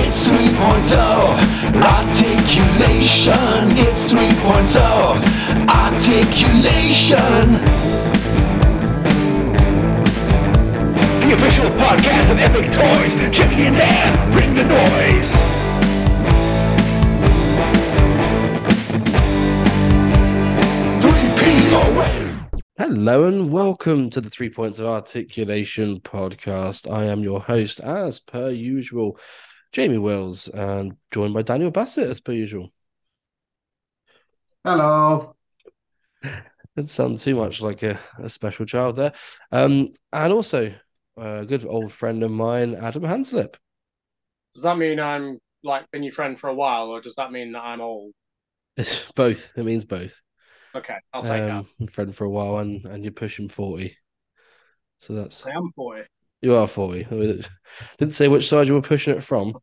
It's 3.0 articulation. It's 3.0 articulation. The official podcast of Epic Toys. Jimmy and Dan, bring the noise. Hello and welcome to the Three Points of Articulation podcast. I am your host, as per usual, Jamie Wills, and joined by Daniel Bassett, as per usual. Hello. Didn't sound too much like a, a special child there. Um, and also a good old friend of mine, Adam Hanslip. Does that mean I'm like been your friend for a while, or does that mean that I'm old? It's both. It means both. Okay, I'll take that. Um, friend for a while, and and you're pushing forty. So that's I am boy. You are 40. I mean, Didn't say which side you were pushing it from.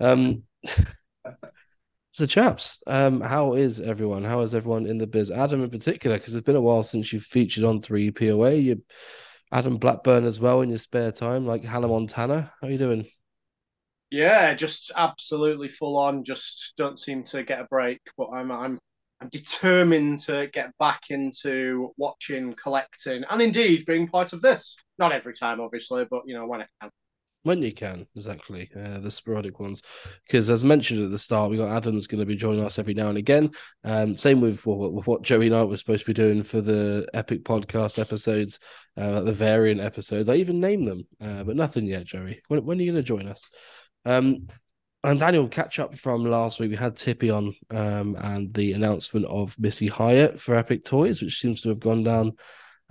Um, so, chaps, um, how is everyone? How is everyone in the biz? Adam, in particular, because it's been a while since you've featured on 3 POA. You, Adam Blackburn as well in your spare time, like Hannah Montana. How are you doing? Yeah, just absolutely full on. Just don't seem to get a break, but I'm I'm I'm determined to get back into watching, collecting, and indeed being part of this. Not every time, obviously, but you know when I can. When you can, exactly. Uh, the sporadic ones. Because as mentioned at the start, we got Adam's going to be joining us every now and again. Um, same with, what Joey Knight was supposed to be doing for the epic podcast episodes, uh, the variant episodes. I even named them, uh, but nothing yet, Joey. When, when are you going to join us? Um, and Daniel, catch up from last week. We had Tippy on um, and the announcement of Missy Hyatt for Epic Toys, which seems to have gone down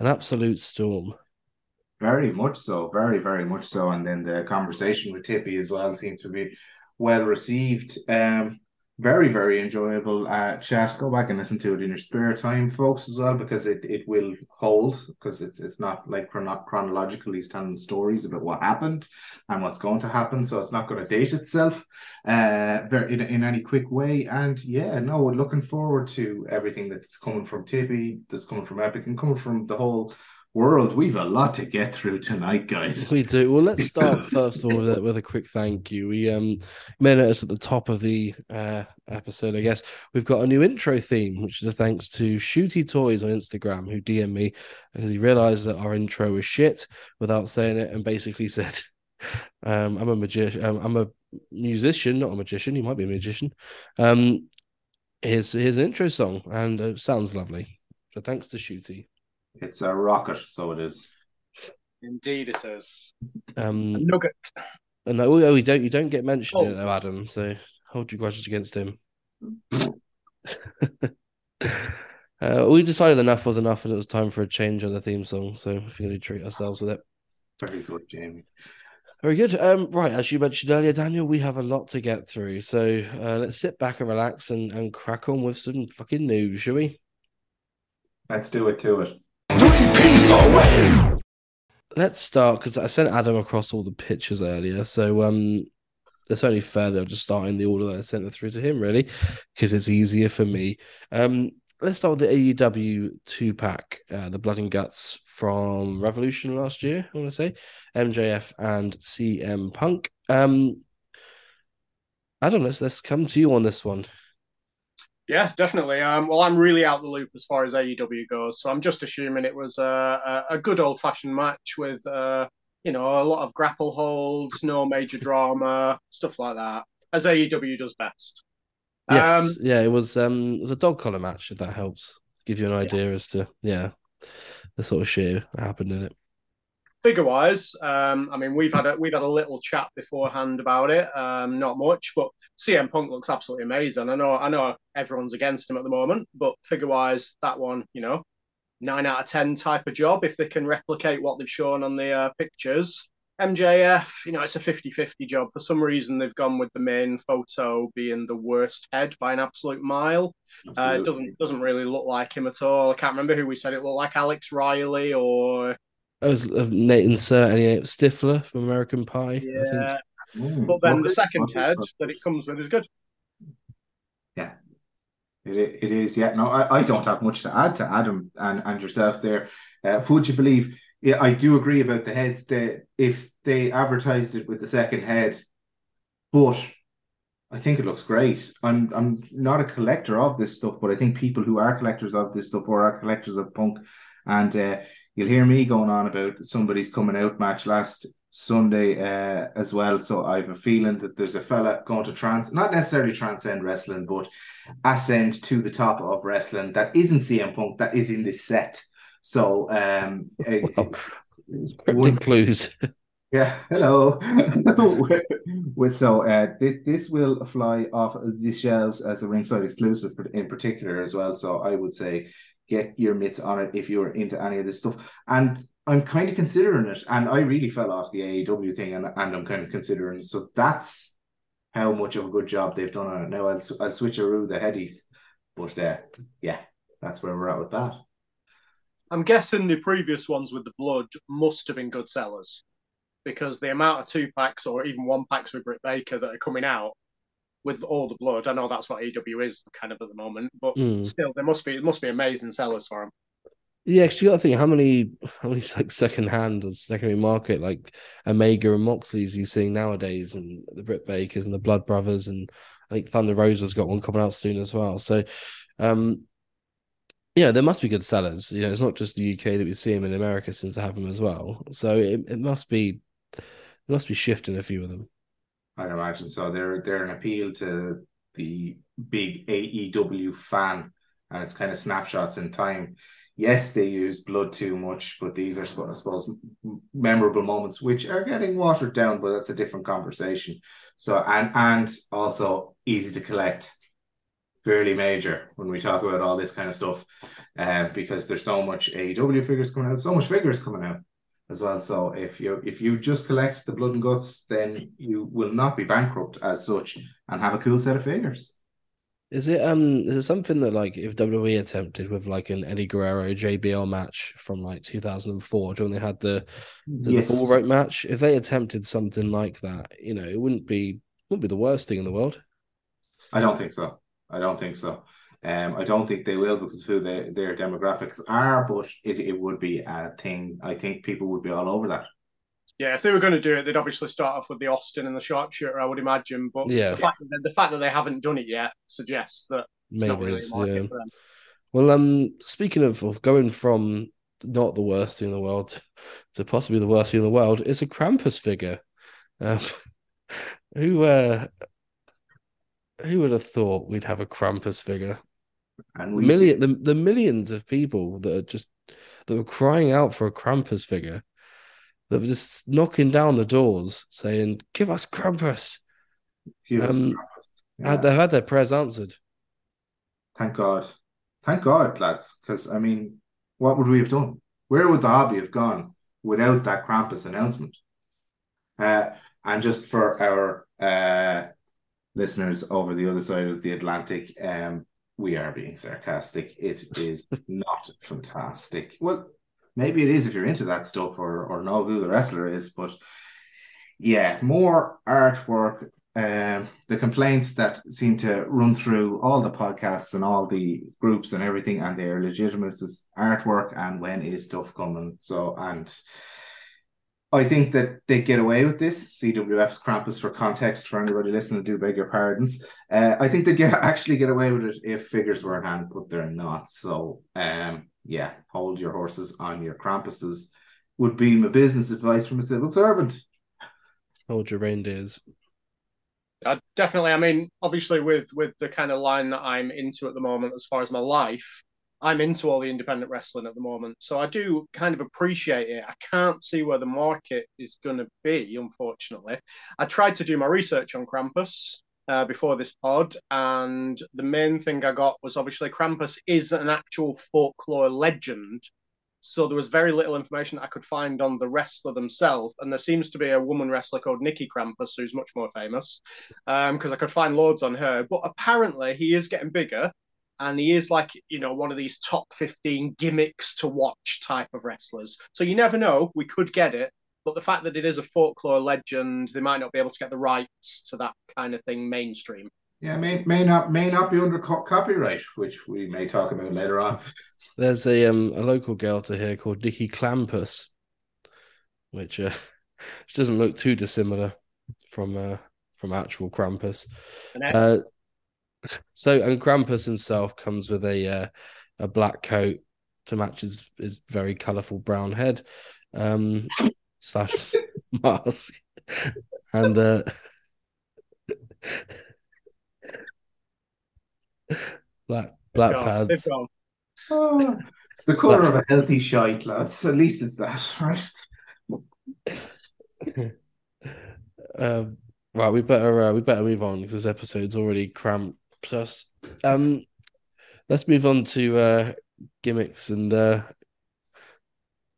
an absolute storm. Very much so. Very, very much so. And then the conversation with Tippy as well seemed to be well received. Um, very, very enjoyable uh, chat. Go back and listen to it in your spare time, folks, as well, because it, it will hold because it's it's not like chrono- chronological. He's telling stories about what happened and what's going to happen, so it's not going to date itself uh, very in, in any quick way. And yeah, no, we're looking forward to everything that's coming from Tippy, that's coming from Epic, and coming from the whole world. We've a lot to get through tonight, guys. We do. Well, let's start first of all with a, with a quick thank you. We um may notice at the top of the uh, episode, I guess we've got a new intro theme, which is a thanks to Shooty Toys on Instagram, who DM'd me because he realised that our intro was shit without saying it, and basically said, um, "I'm a magician. Um, I'm a musician, not a magician. He might be a magician. Um, here's here's an intro song, and it sounds lovely. So thanks to Shooty. It's a rocket, so it is. Indeed, it is. Um, Nugget. And no, oh, you don't you don't get mentioned in Oh. it though, Adam. So hold your grudges against him. uh, we decided enough was enough, and it was time for a change of the theme song. So if you're going to treat ourselves with it, Very good, Jamie. very good. Um, right, as you mentioned earlier, Daniel, we have a lot to get through. So uh, let's sit back and relax and and crack on with some fucking news, shall we? Let's do it to it. Three POA. Let's start because I sent Adam across all the pictures earlier. So um it's only fair that I'll just start in the order that I sent it through to him, really, because it's easier for me. Um let's start with the AEW two pack, uh, the blood and guts from Revolution last year, I want to say. MJF and CM Punk. Um Adam, let's let's come to you on this one. Yeah, definitely. Um, well, I'm really out the loop as far as AEW goes, so I'm just assuming it was a, a, good old fashioned match with, uh, you know, a lot of grapple holds, no major drama, stuff like that, as AEW does best. Yes, Um, yeah, it was um it was a dog collar match, if that helps give you an idea as to yeah the sort of shit that happened in it. Figure wise, um, I mean, we've had a we've had a little chat beforehand about it. Um, not much, but CM Punk looks absolutely amazing. I know I know everyone's against him at the moment, but figure wise, that one, you know, nine out of ten type of job if they can replicate what they've shown on the uh, pictures. MJF, you know, it's a 50-50 job. For some reason, they've gone with the main photo being the worst head by an absolute mile. Uh, it doesn't doesn't really look like him at all. I can't remember who we said it looked like, Alex Riley or It was uh, Nate Insert and Stifler from American Pie. I think. yeah. Mm, But then the second head that it comes with is good. Yeah, it, it is. Yeah, no, I, I don't have much to add to Adam and, and yourself there. Uh, would you believe yeah, I do agree about the heads. That if they advertised it with the second head, but I think it looks great. I'm I'm not a collector of this stuff, but I think people who are collectors of this stuff or are collectors of punk, and uh, you'll hear me going on about somebody's coming out match last Sunday uh, as well. So I have a feeling that there's a fella going to trans, not necessarily transcend wrestling, but ascend to the top of wrestling that isn't CM Punk, that is in this set. So um, Well, Cryptic clues. yeah, hello. So uh, this this will fly off the shelves as a ringside exclusive in particular as well. So I would say get your mitts on it if you're into any of this stuff. And I'm kind of considering it, and I really fell off the AEW thing, and, and I'm kind of considering. So that's how much of a good job they've done on it. Now I'll I'll switch around the headies, but uh, yeah, that's where we're at with that. I'm guessing the previous ones with the blood must have been good sellers because the amount of two packs or even one packs with Britt Baker that are coming out with all the blood. I know that's what AW is kind of at the moment, but Mm. still, there must be it must be amazing sellers for them. Yeah, because you got to think how many, how many like second hand or secondary market like Omega and Moxley's you seeing nowadays, and the Britt Bakers and the Blood Brothers, and I think Thunder Rosa's got one coming out soon as well. So, um, yeah, there must be good sellers. You know, it's not just the UK that we see them in America since they have them as well. So it, it must be, it must be shifting a few of them. I'd imagine so. They're they're an appeal to the big AEW fan, and it's kind of snapshots in time. Yes, they use blood too much, but these are, I suppose, memorable moments which are getting watered down. But that's a different conversation. So and and also easy to collect, fairly major when we talk about all this kind of stuff, um, because there's so much AEW figures coming out, so much figures coming out as well. So if you if you just collect the blood and guts, then you will not be bankrupt as such and have a cool set of figures. Is it um is it something that like if WWE attempted with like an Eddie Guerrero JBL match from like 2004 when they had the the, Yes. the bull rope match, if they attempted something like that, you know, it wouldn't be wouldn't be the worst thing in the world. I don't think so. I don't think so. Um, I don't think they will because of who they, their demographics are, but it, it would be a thing. I think people would be all over that. Yeah, if they were going to do it, they'd obviously start off with the Austin and the sharpshooter, I would imagine. But Yeah. the, fact that, the fact that they haven't done it yet suggests that it's not Maybe really it's yeah. for them. Well, um, speaking of, of going from not the worst thing in the world to, to possibly the worst thing in the world, it's a Krampus figure. Um, who uh, who would have thought we'd have a Krampus figure? And The we million, the, the millions of people that are just that were crying out for a Krampus figure, that were just knocking down the doors saying, "Give us Krampus." give us um, Krampus. Yeah. Had They've had their prayers answered. Thank God. Thank God, lads. Because, I mean, what would we have done? Where would the hobby have gone without that Krampus announcement? Uh, and just for our uh, listeners over the other side of the Atlantic, um, we are being sarcastic. It is not fantastic. Well, maybe it is if you're into that stuff or, or know who the wrestler is, but yeah, more artwork, um, the complaints that seem to run through all the podcasts and all the groups and everything, and their legitimate is artwork and when is stuff coming. So, and I think that they get away with this. CWF's Krampus for context for anybody listening, do beg your pardons. Uh, I think they get actually get away with it if figures were in hand, but they're not. So, um, yeah, hold your horses on your Krampuses would be my business advice from a civil servant. Hold your reindeers. Uh, definitely. I mean, obviously, with with the kind of line that I'm into at the moment, as far as my life, I'm into all the independent wrestling at the moment. So I do kind of appreciate it. I can't see where the market is going to be, unfortunately. I tried to do my research on Krampus uh, before this pod, and the main thing I got was obviously Krampus is an actual folklore legend. So there was very little information I could find on the wrestler themselves, and there seems to be a woman wrestler called Nikki Krampus who's much more famous, because I could find loads on her. But apparently he is getting bigger, and he is like you know one of these top fifteen gimmicks to watch type of wrestlers. So you never know, we could get it. But the fact that it is a folklore legend, they might not be able to get the rights to that kind of thing mainstream. Yeah, may may not may not be under co- copyright, which we may talk about later on. There's a um a local girl to here called Dicky Clampus. which uh, which doesn't look too dissimilar from uh, from actual Krampus. Uh, so and Krampus himself comes with a uh, a black coat to match his his very colourful brown head, um, slash mask, and uh, black black gone, pads. Oh, it's the colour of a healthy shite, lads. At least it's that, right? Um, right, we better uh, we better move on because this episode's already cramped us. Um, let's move on to uh, gimmicks and uh,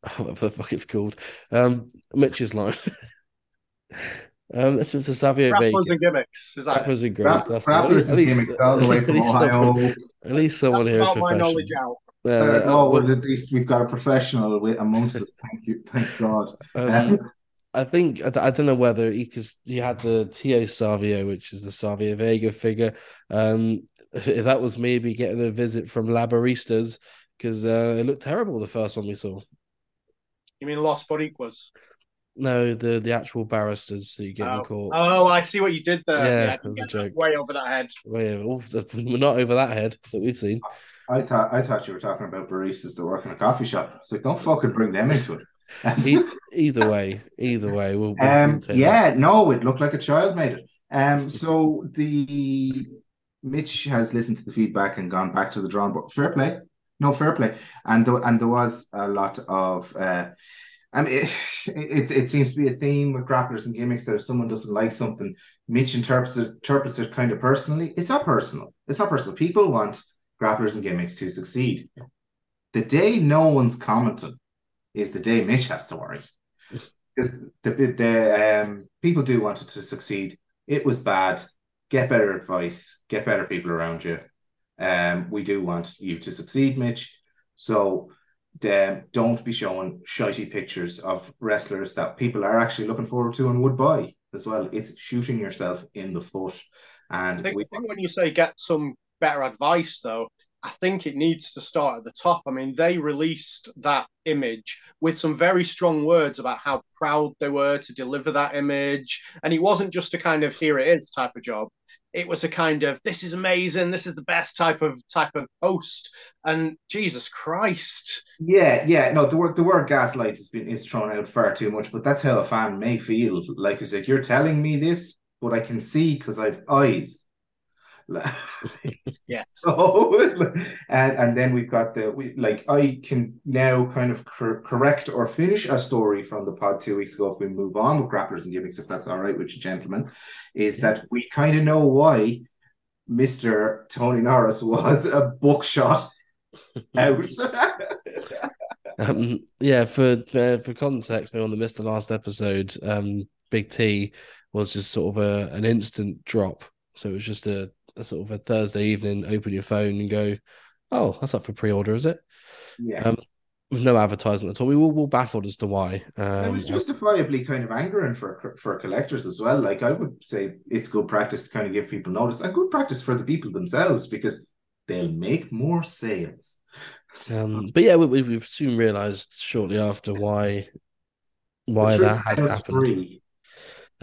whatever the fuck it's called. Um, Mitch's line. um, let's move to Savio Grapplers Vega. and gimmicks. Is that it? Grapplers and Grap- gimmicks. That's the- Grapplers and gimmicks all the way at least Ohio. someone, at least someone That's here is about my professional. knowledge out. Uh, Uh, uh, oh, well, well, at least we've got a professional amongst us. Thank you, thank God. um, Um, I think I don't know whether because you had the Tio Savio, which is the Savio Vega figure. Um, if that was maybe getting a visit from Labaristas because uh, it looked terrible the first one we saw. You mean Los Boricuas? No, the the actual barristers that you get in Oh. court. Oh, I see what you did there. Yeah, I that was a joke. Way over that head. Well, yeah, oh, we're not over that head that we've seen. I thought I thought you were talking about baristas that work in a coffee shop. It's like don't fucking bring them into it. Either way, either way, we'll, we'll Um, take that. yeah, no, it looked like a child made it. Um, so the Mitch has listened to the feedback and gone back to the drawing board. Fair play, no fair play, and there, and there was a lot of. Uh, I mean, it, it it seems to be a theme with grapplers and gimmicks that if someone doesn't like something, Mitch interprets it, interprets it kind of personally. It's not personal. It's not personal. People want grapplers and gimmicks to succeed. The day no one's commenting is the day Mitch has to worry because the the um people do want it to succeed. It was bad. Get better advice. Get better people around you. Um, we do want you to succeed, Mitch. So, um, don't be showing shitey pictures of wrestlers that people are actually looking forward to and would buy as well. It's shooting yourself in the foot. I And think, we, when you say get some better advice, though, I think it needs to start at the top. I mean, they released that image with some very strong words about how proud they were to deliver that image. And it wasn't just a kind of here it is type of job. It was a kind of this is amazing, this is the best type of type of host. And Jesus Christ. Yeah, yeah, no, the word the word gaslight has been is thrown out far too much, but that's how a fan may feel. Like it's like you're telling me this, but I can see because I've eyes. Yeah. So, and and then we've got the we like I can now kind of cor- correct or finish a story from the pod two weeks ago if we move on with grapplers and gimmicks, if that's all right with you, gentlemen, is that we kind of know why Mister Tony Norris was a buckshot out. Um, yeah, for, for for context, on the missed the last episode, um, Big T was just sort of a an instant drop. So it was just a sort of a Thursday evening, open your phone and go, oh, that's up for pre-order, is it? yeah. Um, with no advertisement at all. We were, we were baffled as to why. it Um, was justifiably kind of angering for for collectors as well. Like I would say, it's good practice to kind of give people notice, and good practice for the people themselves because they'll make more sales. um, but yeah, we, we, we've soon realised shortly after why why that had happened. free.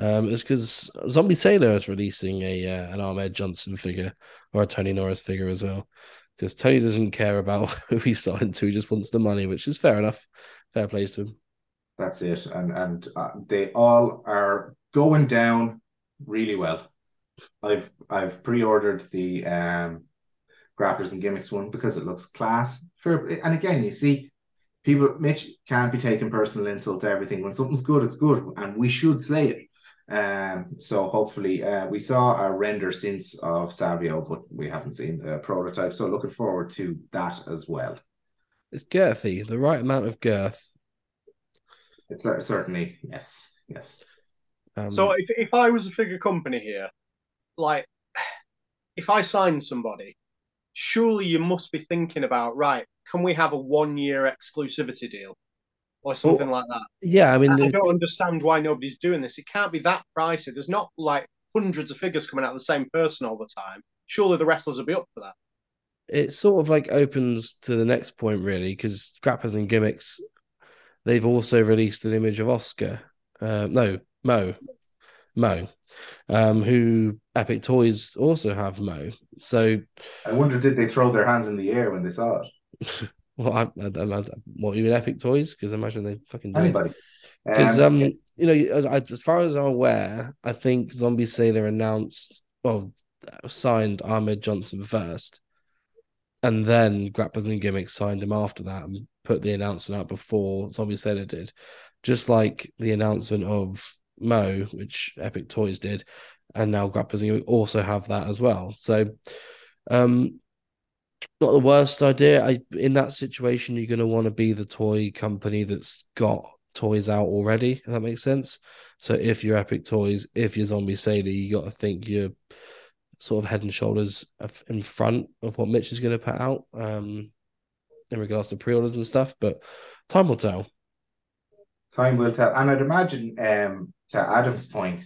Um, it's because Zombie Sailor is releasing a uh, an Ahmed Johnson figure or a Tony Norris figure as well. Because Tony doesn't care about who he's signed to; he just wants the money, which is fair enough. Fair plays to him. That's it, and and uh, they all are going down really well. I've I've pre-ordered the um grapplers and gimmicks one because it looks class. For and again, you see, people Mitch can't be taking personal insult to everything. When something's good, it's good, and we should say it. Um, so hopefully, uh, we saw a render since of Savio, but we haven't seen the prototype. So looking forward to that as well. It's girthy, the right amount of girth. It's cer- certainly yes, yes. Um, So if, if I was a figure company here, like if I sign somebody, surely you must be thinking about right, can we have a one year exclusivity deal or something like that? yeah, I mean, I, I don't understand why nobody's doing this. It can't be that pricey. There's not like hundreds of figures coming out of the same person all the time. Surely the wrestlers will be up for that. it sort of like opens to the next point really because grapplers and gimmicks they've also released an image of Oscar. Uh, no, Mo, Mo, um, who Epic Toys also have Mo. So, I wonder, did they throw their hands in the air when they saw it? well, I, I, I, what mean Epic Toys? Because I imagine they fucking did. Anybody? Because um, you know, I, as far as I'm aware, I think Zombie Sailor announced, well, signed Ahmed Johnson first, and then Grapplers and Gimmicks signed him after that and put the announcement out before Zombie Sailor did, just like the announcement of Mo, which Epic Toys did, and now Grapplers and Gimmicks also have that as well. So, um, not the worst idea. I in that situation, you're going to want to be the toy company that's got toys out already. If that makes sense. So if you're Epic Toys, if you're Zombie Sailor, you got to think you're sort of head and shoulders in front of what Mitch is going to put out um, in regards to pre-orders and stuff. But time will tell. Time will tell. And I'd imagine, um, to Adam's point,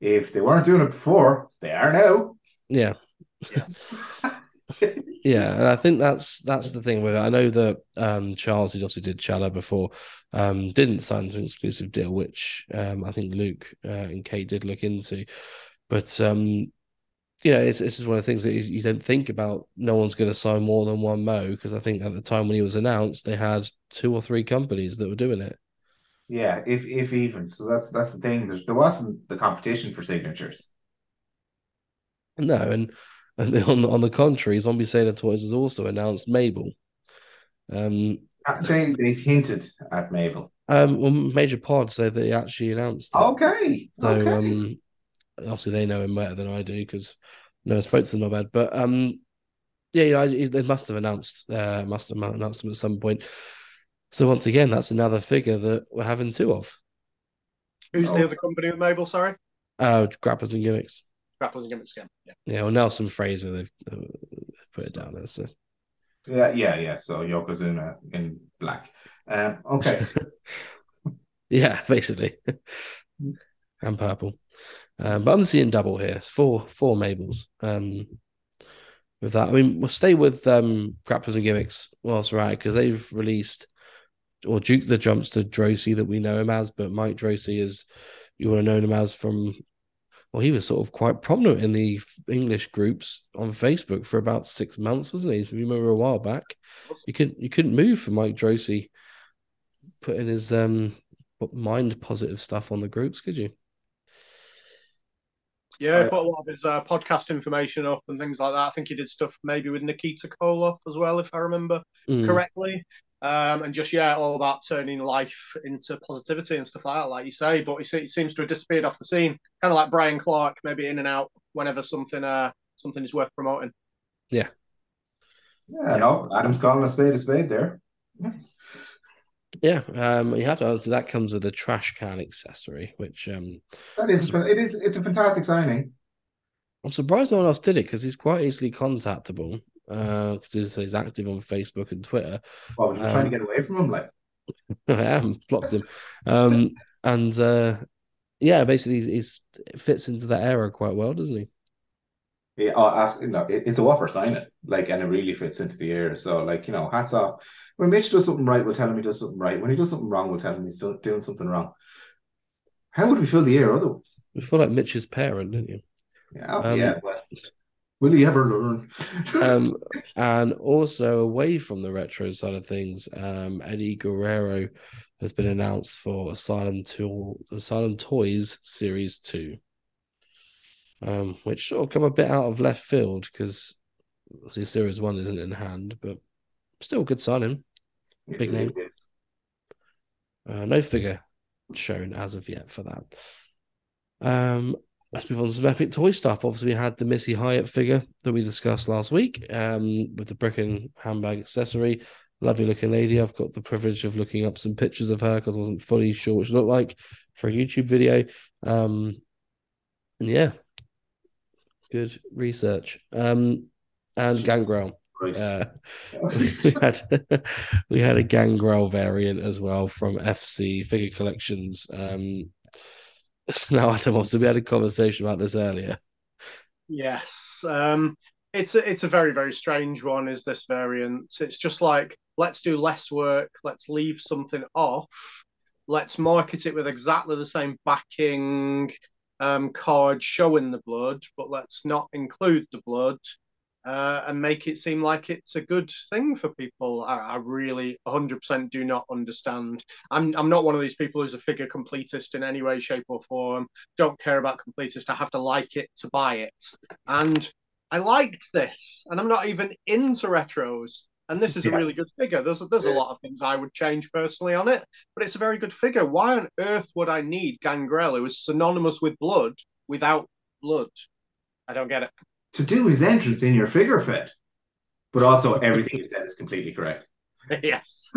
if they weren't doing it before, they are now. Yeah. yeah, and I think that's that's the thing with it. I know that um, Charles, who also did Chala before, um, didn't sign an exclusive deal, which um, I think Luke uh, and Kate did look into. But um, you know, it's, it's just one of the things that you, you don't think about. No one's going to sign more than one Mo because I think at the time when he was announced, they had two or three companies that were doing it. Yeah, if if even. So that's that's the thing. There's, there wasn't the competition for signatures. No, and and on on the contrary, Zombie Sailor Toys has also announced Mabel. Um, they they hinted at Mabel. Um, well, Major Pod said that he actually announced it. Okay. So okay. um, obviously they know him better than I do because no, I spoke to them not bad. But um, yeah, you know, they must have announced uh, must have announced them at some point. So once again, that's another figure that we're having two of. Who's Oh. the other company with Mabel? Sorry, Uh, grapplers and gimmicks. Grapplers and Gimmicks again. Yeah. Yeah, well, Nelson Frazier, they've, uh, they've put it down there. So yeah, yeah, yeah. So Yokozuna in black. Um, okay. yeah, basically, and purple. Um, but I'm seeing double here. Four, four Mabels. Um, with that, I mean, we'll stay with um grapplers and gimmicks whilst we're at because they've released or Duke the Dumpster Droese that we know him as, but Mike Droese is you would have known him as from well, he was sort of quite prominent in the English groups on Facebook for about six months, wasn't he? If you remember a while back, you couldn't you couldn't move for Mike Droese putting his um mind positive stuff on the groups, could you? Yeah, Right. put a lot of his uh, podcast information up and things like that. I think he did stuff maybe with Nikita Koloff as well, if I remember Mm. correctly. Um, and just yeah, all about turning life into positivity and stuff like that, like you say. But he, he seems to have disappeared off the scene, kind of like Brian Clark, maybe in and out whenever something uh something is worth promoting. Yeah, yeah, no, Adam's calling a spade a spade there. Yeah, um, you have to answer that comes with a trash can accessory, which um, That is, it is, it's a fantastic signing. I'm surprised no one else did it because he's quite easily contactable. Uh, because he's active on Facebook and Twitter. Well, we're Um, trying to get away from him, like. I am blocked him, um, and uh, yeah, basically he's it fits into that era quite well, doesn't he? Yeah, oh, no, it, it's a whopper sign it, like, and it really fits into the air. So, like, you know, hats off. When Mitch does something right, we'll tell him he does something right. When he does something wrong, we'll tell him he's doing something wrong. How would we fill the air otherwise? You feel like Mitch's parent, didn't you? Yeah, Um, yeah. Well, will he ever learn? um, and also away from the retro side of things, um, Eddie Guerrero has been announced for Asylum to Asylum Toys Series Two, um, which sort of come a bit out of left field because obviously Series One isn't in hand, but still good signing. Big name. Uh, no figure shown as of yet for that. Um, let's move on to some epic toy stuff. Obviously, we had the Missy Hyatt figure that we discussed last week um, with the brick and handbag accessory. Lovely looking lady. I've got the privilege of looking up some pictures of her because I wasn't fully sure what she looked like for a YouTube video. Um, and yeah, good research. Um, and Gangrel. Uh, we had we had a Gangrel variant as well from FC Figure Collections. Um, now, Adam, also we had a conversation about this earlier. Yes, um, it's a, it's a very very strange one. Is this variant? It's just like let's do less work, let's leave something off, let's market it with exactly the same backing um, card showing the blood, but let's not include the blood uh, and make it seem like it's a good thing for people. I, I really 100% do not understand. I'm, I'm not one of these people who's a figure completist in any way, shape, or form. Don't care about completist. I have to like it to buy it. And I liked this, and I'm not even into retros. And this is a really good figure. There's there's a lot of things I would change personally on it, but it's a very good figure. Why on earth would I need Gangrel, who is synonymous with blood, without blood? I don't get it. To do his entrance in your figure fit. But also everything you said is completely correct. yes.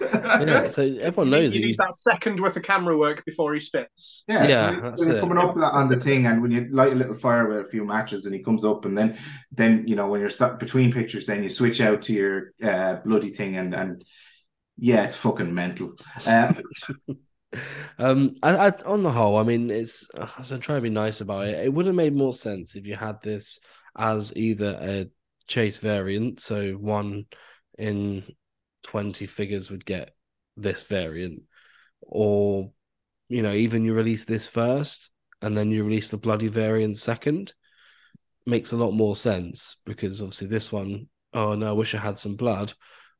Yeah, so everyone knows you that need that second worth of camera work before he spits. Yeah, Yeah, so that's when you're it. coming up on the thing, and when you light a little fire with a few matches, and he comes up, and then, then you know when you're stuck between pictures, then you switch out to your uh, bloody thing, and and yeah, it's fucking mental. Um, Um, I, I, on the whole, I mean, it's. As I'm trying to be nice about it, it would have made more sense if you had this as either a chase variant, so one in twenty figures would get this variant, or you know, even you release this first and then you release the bloody variant second. Makes a lot more sense because obviously this one, oh no, I wish I had some blood.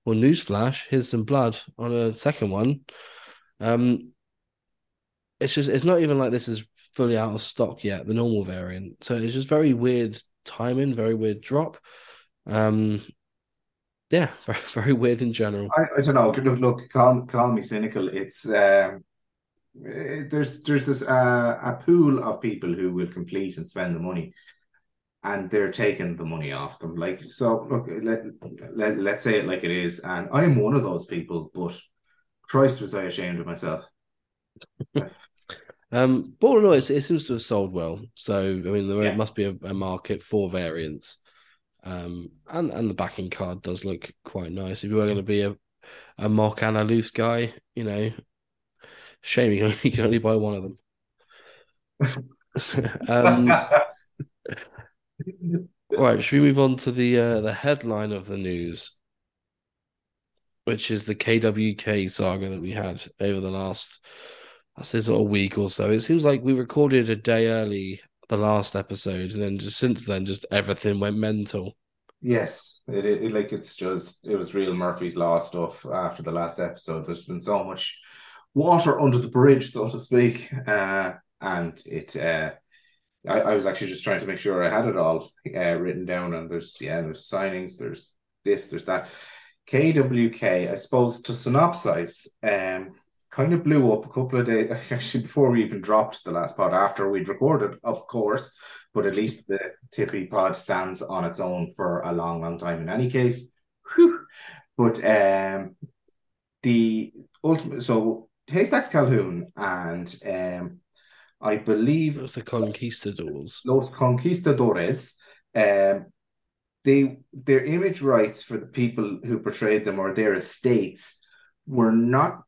Well, newsflash, here's some blood on a second one. Um, it's just it's not even like this is fully out of stock yet, the normal variant. So it's just very weird timing, very weird drop. Um, yeah, very, very weird in general. I, I don't know. Look, look, call call me cynical. It's um, eh, there's there's this uh, a pool of people who will complete and spend the money, and they're taking the money off them. Like so, look, let, let let's say it like it is, and I am one of those people. But Christ, was I ashamed of myself. Um, but all in all, it's, it seems to have sold well. So I mean, there Yeah. must be a, a market for variants. Um, and and the backing card does look quite nice. If you were going to be a a mock and a loose guy, you know, shame you can, you can only buy one of them. um, All right, should we move on to the uh, the headline of the news, which is the KWK saga that we had over the last, I say, sort of week or so. It seems like we recorded a day early the last episode, and then just since then, just everything went mental. Yes, it, it, like it's just it was real Murphy's Law stuff after the last episode. There's been so much water under the bridge, so to speak, uh, and it. Uh, I, I was actually just trying to make sure I had it all uh, written down, and there's yeah, there's signings, there's this, there's that. KWK, I suppose to synopsize, um, kind of blew up a couple of days actually before we even dropped the last pod. After we'd recorded, of course, but at least the Tippy pod stands on its own for a long, long time in any case. Whew. But um, the ultimate, so Haystacks Calhoun and um, I believe was the Conquistadors. Los Conquistadores, um, they their image rights for the people who portrayed them or their estates were not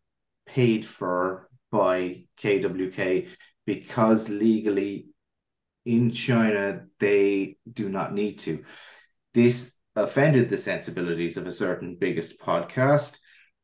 paid for by KWK because legally in China they do not need to. This offended the sensibilities of a certain biggest podcast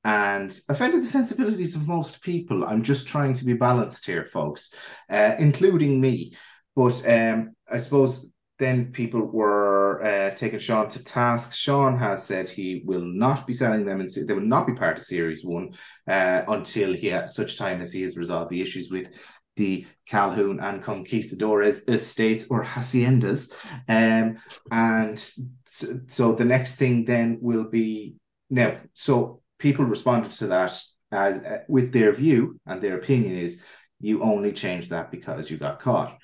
and offended the sensibilities of most people. I'm just trying to be balanced here, folks, uh, including me. But um, I suppose then people were uh, taking Sean to task. Sean has said he will not be selling them, and they will not be part of Series One uh, until he has such time as he has resolved the issues with the Calhoun and Conquistadores estates or haciendas. Um, and so, so the next thing then will be now. So people responded to that as uh, with their view and their opinion is you only change that because you got caught.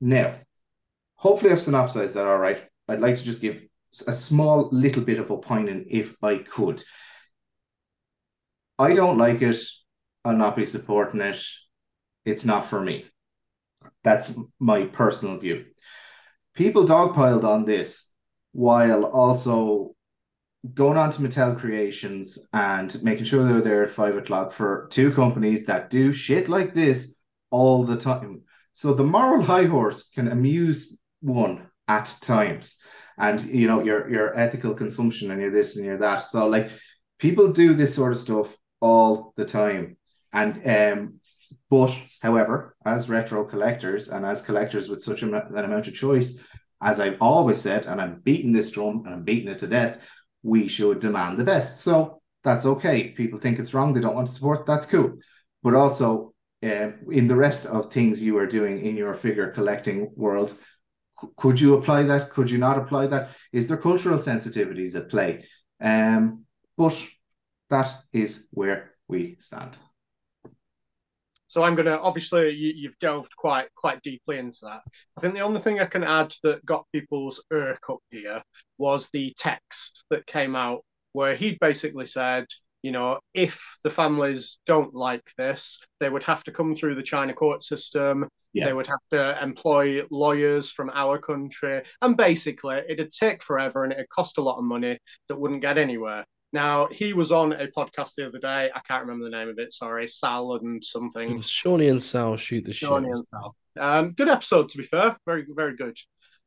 Now, hopefully I've synopsized that all right. I'd like to just give a small little bit of opinion if I could. I don't like it. I'll not be supporting it. It's not for me. That's my personal view. People dogpiled on this while also going on to Mattel Creations and making sure they're there at five o'clock for two companies that do shit like this all the time. So the moral high horse can amuse one at times. and you know your your ethical consumption and your this and your that. So like people do this sort of stuff all the time, and um, but however, as retro collectors and as collectors with such an amount of choice, as I've always said, and I'm beating this drum and I'm beating it to death, we should demand the best. So that's okay. People think it's wrong, they don't want to support, that's cool. But also, uh, in the rest of things you are doing in your figure collecting world, could you apply that? Could you not apply that? Is there cultural sensitivities at play? Um, but that is where we stand. So I'm gonna obviously you, you've delved quite quite deeply into that. I think the only thing I can add that got people's irk up here was the text that came out where he basically said, you know, if the families don't like this, they would have to come through the China court system. Yeah. They would have to employ lawyers from our country, and basically it'd take forever and it'd cost a lot of money that wouldn't get anywhere. Now he was on a podcast the other day. I can't remember the name of it. Sorry, Sal and It something. was Shawnee and Sal shoot the shit. Shawnee and Sal. Um, good episode, to be fair. Very, very good.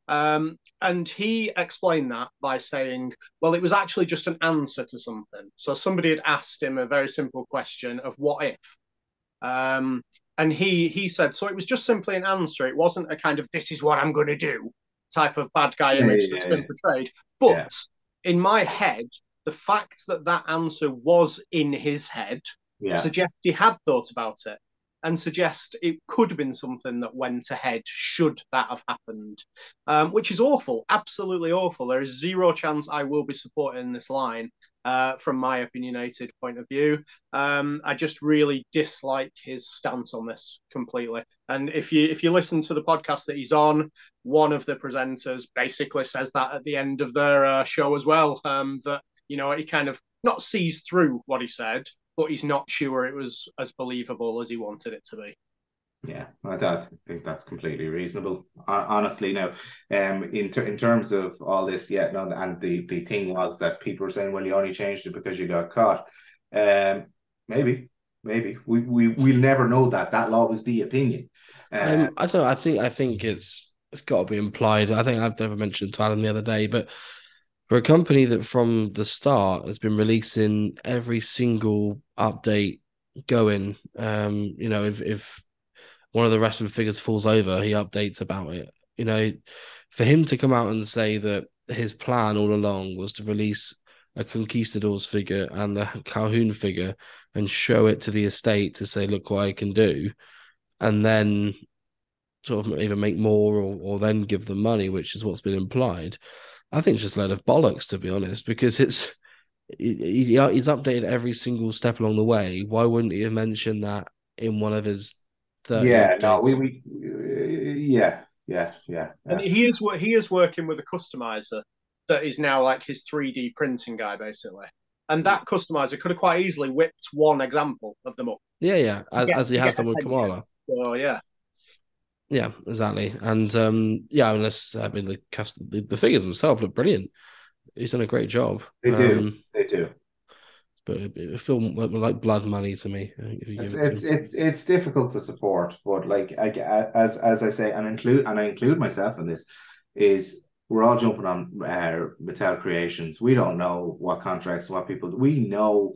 Um, and he explained that by saying, well, it was actually just an answer to something. So somebody had asked him a very simple question of what if. Um, and he he said, so it was just simply an answer. It wasn't a kind of this is what I'm going to do type of bad guy image yeah, that's yeah, been yeah. portrayed. But Yeah. in my head, the fact that that answer was in his head Yeah. suggest he had thought about it and suggest it could have been something that went ahead should that have happened, um, which is awful, absolutely awful. There is zero chance I will be supporting this line uh, from my opinionated point of view. Um, I just really dislike his stance on this completely. And if you if you listen to the podcast that he's on, one of the presenters basically says that at the end of their uh, show as well. Um, that you know he kind of not sees through what he said, but he's not sure it was as believable as he wanted it to be. Yeah, I, I think that's completely reasonable. Honestly, now, um, in ter- in terms of all this, yeah, no, and the the thing was that people were saying, well, you only changed it because you got caught. Um, maybe, maybe we we we'll never know that. That will always be opinion. Uh, Um, I don't. know, I think. I think it's it's got to be implied. I think I've never mentioned to Adam the other day, but for a company that from the start has been releasing every single update going, um, you know, if if one of the rest of the figures falls over, he updates about it. You know, for him to come out and say that his plan all along was to release a conquistadors figure and the Calhoun figure and show it to the estate to say, look what I can do, and then sort of either make more or, or then give them money, which is what's been implied. I think it's just a load of bollocks, to be honest, because it's he, he- he's updated every single step along the way. Why wouldn't he have mentioned that in one of his 30 yeah, no, we we uh, yeah, yeah, yeah. And he is wo- he is working with a customizer that is now like his 3D printing guy, basically. And that customizer could have quite easily whipped one example of them up. yeah, yeah, as, get- as he has get done with ahead, Kamala. So yeah, Yeah, exactly. And um, yeah, unless I mean the cast the, the figures themselves look brilliant. He's done a great job. They do. Um, They do. but it, it feel like, like blood money to me. I think, if you It's give it to it's him. it's it's difficult to support, but like I, as as I say, and include and I include myself in this, is we're all jumping on uh, Mattel Creations. We don't know what contracts, what people. We know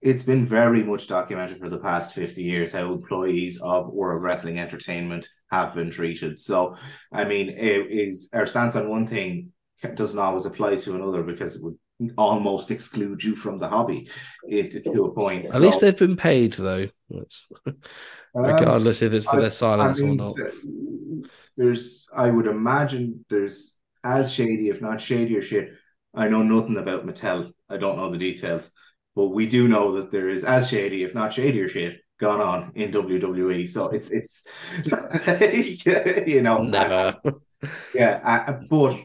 it's been very much documented for the past fifty years how employees of World Wrestling Entertainment have been treated. So, I mean, it is our stance on one thing doesn't always apply to another because it would almost exclude you from the hobby it, to a point. At So- least they've been paid though. That's um, regardless if it's for I- their silence I mean, or not. There's, I would imagine there's as shady, if not shadier shit. I know nothing about Mattel. I don't know the details, but we do know that there is as shady, if not shadier shit, gone on in WWE. So it's it's, you know, Never. yeah, I- but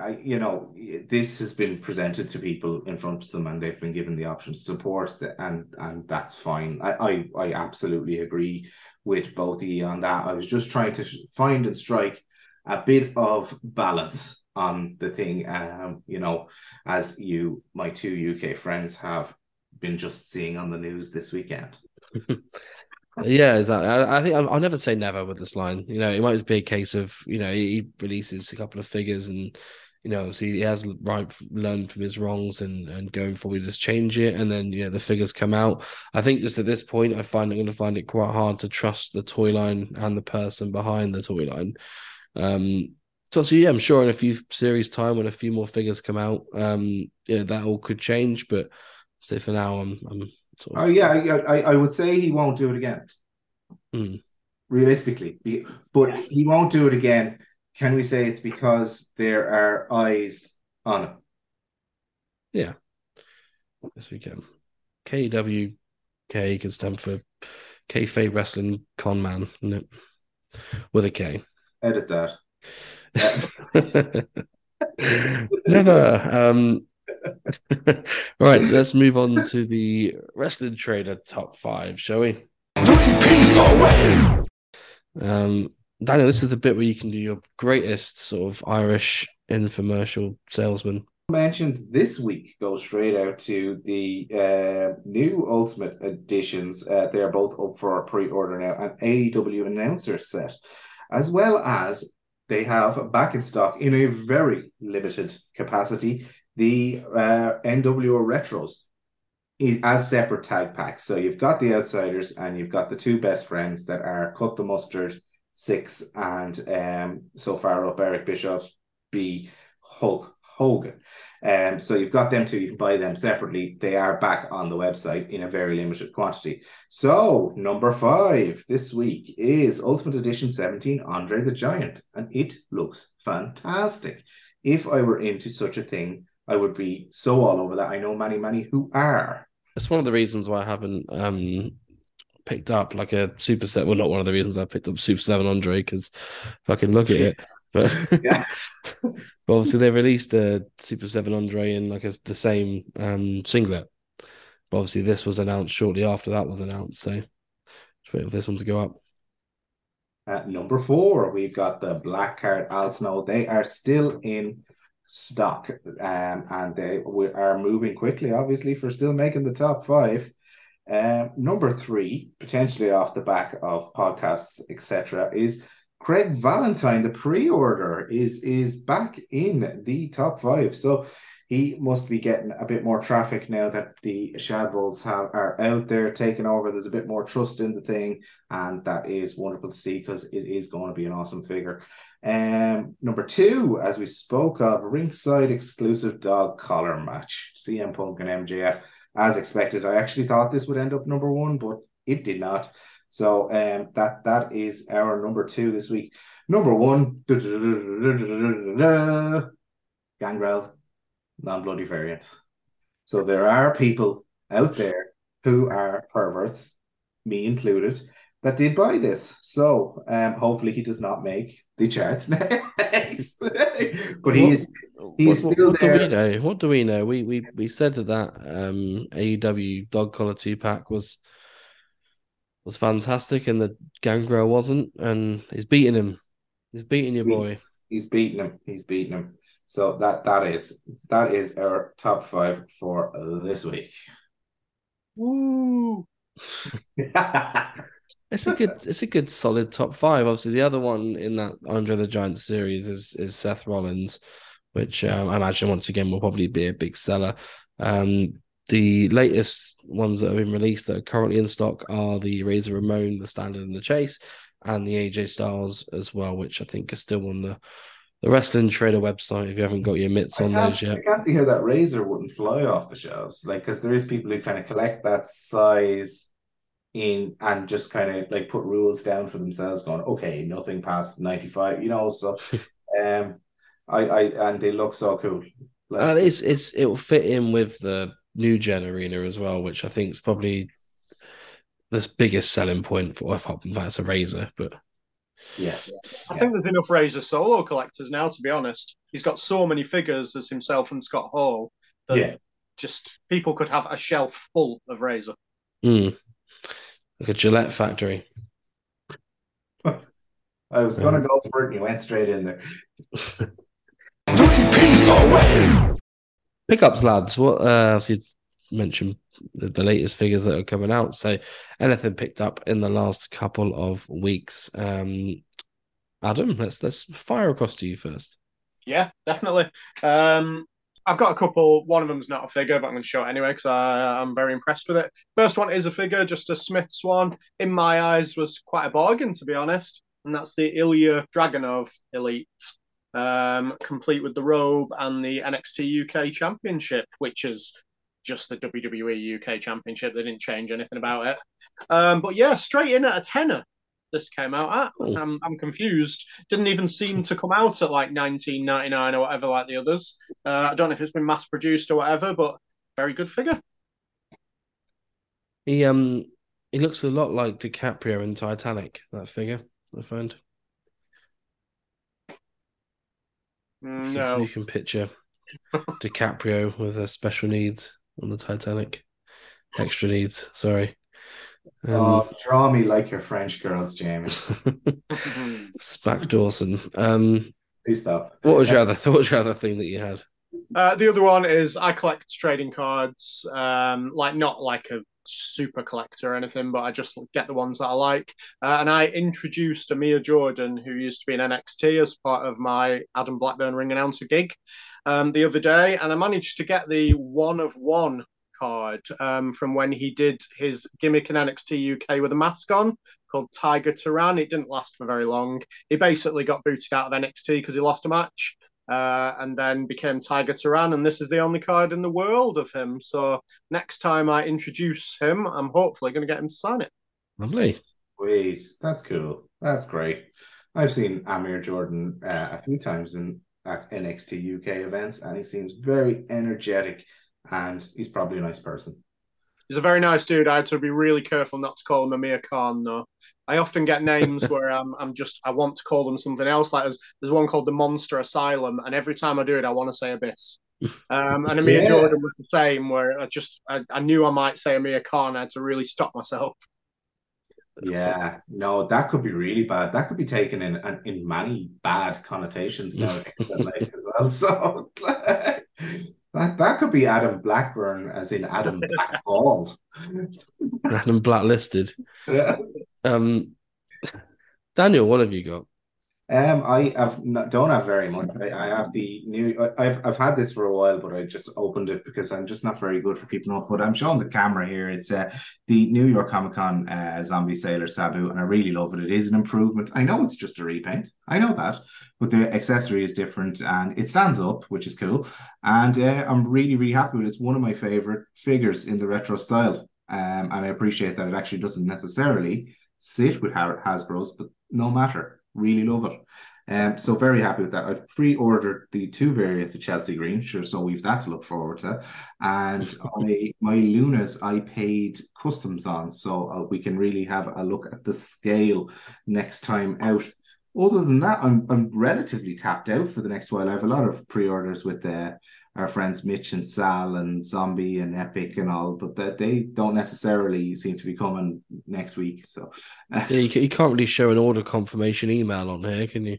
I, you know, this has been presented to people in front of them, and they've been given the option to support, the, and and that's fine. I, I I absolutely agree with both of you on that. I was just trying to find and strike a bit of balance on the thing. Um, you know, as you, my two UK friends, have been just seeing on the news this weekend. yeah, exactly. I, I think I'll, I'll never say never with this line. You know, it might be a case of you know he releases a couple of figures and you know, so he has right learned from his wrongs and and going forward just change it. And then yeah, the figures come out. I think just at this point, I find I'm going to find it quite hard to trust the toy line and the person behind the toy line. Um, so, so yeah, I'm sure in a few series time when a few more figures come out, um, yeah, that all could change. But so for now, I'm I'm sort Oh yeah, I, I, I would say he won't do it again. Hmm. Realistically, but Yes. he won't do it again. Can we say it's because there are eyes on him? Yes, we can. KWK can stand for Kayfabe Wrestling Con Man, isn't? With a K. Edit that. Never. Um, right, let's move on to the Wrestling Trader top five, shall we? Three-peat away. Um, Daniel, this is the bit where you can do your greatest sort of Irish infomercial salesman. mentions this week go straight out to the uh, new Ultimate editions. Uh, they are both up for a pre-order now, an AEW announcer set, as well as they have back in stock in a very limited capacity the uh, NWO retros as separate tag packs. So you've got the outsiders and you've got the two best friends that are Cut the Mustard Six and um, so far up Eric Bischoff's B Hulk Hogan. Um, so you've got them two, you can buy them separately. They are back on the website in a very limited quantity. So, number five this week is Ultimate Edition 17 Andre the Giant, and it looks fantastic. If I were into such a thing, I would be so all over that. I know many, many who are. It's one of the reasons why I haven't um picked up like a super set. Well, not one of the reasons I picked up Super Seven Andre because fucking look at it, but Yeah. but obviously they released a Super Seven Andre in like a, the same um singlet. But obviously this was announced shortly after that was announced, so just wait for this one to go up. At number four, we've got the Black Card Al Snow. They are still in stock, um, and they we are moving quickly, obviously, for still making the top five. Um, number three, potentially off the back of podcasts, etc., is Craig Valentine. The pre-order is is back in the top five, so he must be getting a bit more traffic now that the Shadbolts have are out there taking over. There's a bit more trust in the thing, and that is wonderful to see because it is going to be an awesome figure. Um, number two, as we spoke of, ringside exclusive dog collar match, CM Punk and MJF. As expected, I actually thought this would end up number one, but it did not. So um, that that is our number two this week. Number one, Gangrel, non-bloody variant. So there are people out there who are perverts, me included, that did buy this. So um, hopefully he does not make the charts next. but he is He's what, still what do there. we know? What do we know? We we we said that that um AEW dog collar two pack was was fantastic, and the Gangrel wasn't, and he's beating him. He's beating your We- boy. he's beating him. He's beating him. So that that is that is our top five for this week. Woo! It's a good, it's a good solid top five. Obviously, the other one in that Andre the Giant series is is Seth Rollins, which um, I imagine once again will probably be a big seller. Um, the latest ones that have been released that are currently in stock are the Razor Ramon, the Standard and the Chase, and the AJ Styles as well, which I think are still on the the Wrestling Trader website. If you haven't got your mitts I on those yet, I can't see how that razor wouldn't fly off the shelves. Like, because there is people who kind of collect that size in and just kind of like put rules down for themselves, going, okay, nothing past ninety five, you know. So, um, I, I and they look so cool. Like, uh, it's it's it will fit in with the new gen arena as well, which I think is probably the biggest selling point for apart from that's a razor, but yeah, I think there's enough Razor solo collectors now, to be honest. He's got so many figures as himself and Scott Hall that yeah. just people could have a shelf full of Razor. mm, like a Gillette factory. I was gonna go for it, and you went straight in there. Three-peat away. Pickups, lads. What uh, so you mentioned the, the latest figures that are coming out. So anything picked up in the last couple of weeks? Um, Adam, let's let's fire across to you first. Yeah, definitely. Um, I've got a couple. One of them's not a figure, but I'm going to show it anyway because I'm very impressed with it. First one is a figure, just a Smiths one. In my eyes, was quite a bargain to be honest, and that's the Ilya Dragunov Elite, um, complete with the robe and the NXT UK Championship, which is just the WWE UK Championship. They didn't change anything about it. Um, but yeah, straight in at a tenner. This came out at. Oh. I'm, I'm confused. Didn't even seem to come out at like 19.99 or whatever, like the others. Uh, I don't know if it's been mass produced or whatever, but very good figure. He um he looks a lot like DiCaprio in Titanic. That figure I find. Mm, No, you can picture DiCaprio with a special needs on the Titanic. Extra needs. Sorry. Um, Oh, draw me like your French girls, Jamie. Spack Dawson. Um, Please stop. what was your other? What was your other thing that you had? Uh, the other one is I collect trading cards, um, like not like a super collector or anything, but I just get the ones that I like. Uh, and I introduced Amir Jordan, who used to be in NXT, as part of my Adam Blackburn ring announcer gig um, the other day, and I managed to get the one of one card um, from when he did his gimmick in NXT UK with a mask on called Tiger Turan. It didn't last for very long. He basically got booted out of NXT because he lost a match uh, and then became Tiger Turan. And this is the only card in the world of him. So next time I introduce him, I'm hopefully going to get him to sign it. Lovely. Wait, that's cool. That's great. I've seen Amir Jordan uh, a few times in at NXT UK events, and he seems very energetic, and he's probably a nice person. He's a very nice dude. I had to be really careful not to call him Amir Khan, though. I often get names where I'm, I'm just, I want to call them something else. Like there's, there's one called the Monster Asylum, and every time I do it, I want to say Abyss. Um, and Amir Yeah. Jordan was the same, where I just, I, I knew I might say Amir Khan. I had to really stop myself. Yeah, no, that could be really bad. That could be taken in in many bad connotations like, as well. So that that could be Adam Blackburn, as in Adam Blackballed. Adam blacklisted. Yeah. Um, Daniel, what have you got? Um, I have not, don't have very much. I, I have the new. I've I've had this for a while, but I just opened it because I'm just not very good for keeping up. But I'm showing the camera here. It's uh, the New York Comic Con uh, Zombie Sailor Sabu, and I really love it. It is an improvement. I know it's just a repaint. I know that, but the accessory is different and it stands up, which is cool. And uh, I'm really really happy with it. It's one of my favorite figures in the retro style. Um, and I appreciate that it actually doesn't necessarily sit with Hasbro's, but no matter. Really love it. Um, so very happy with that. I've pre-ordered the two variants of Chelsea Green, sure. So we've that to look forward to, and I my Lunas I paid customs on, so uh, we can really have a look at the scale next time out. Other than that, I'm I'm relatively tapped out for the next while. I have a lot of pre-orders with uh, our friends Mitch and Sal and Zombie and Epic and all, but that they don't necessarily seem to be coming next week. So Yeah, you, you can't really show an order confirmation email on here, can you?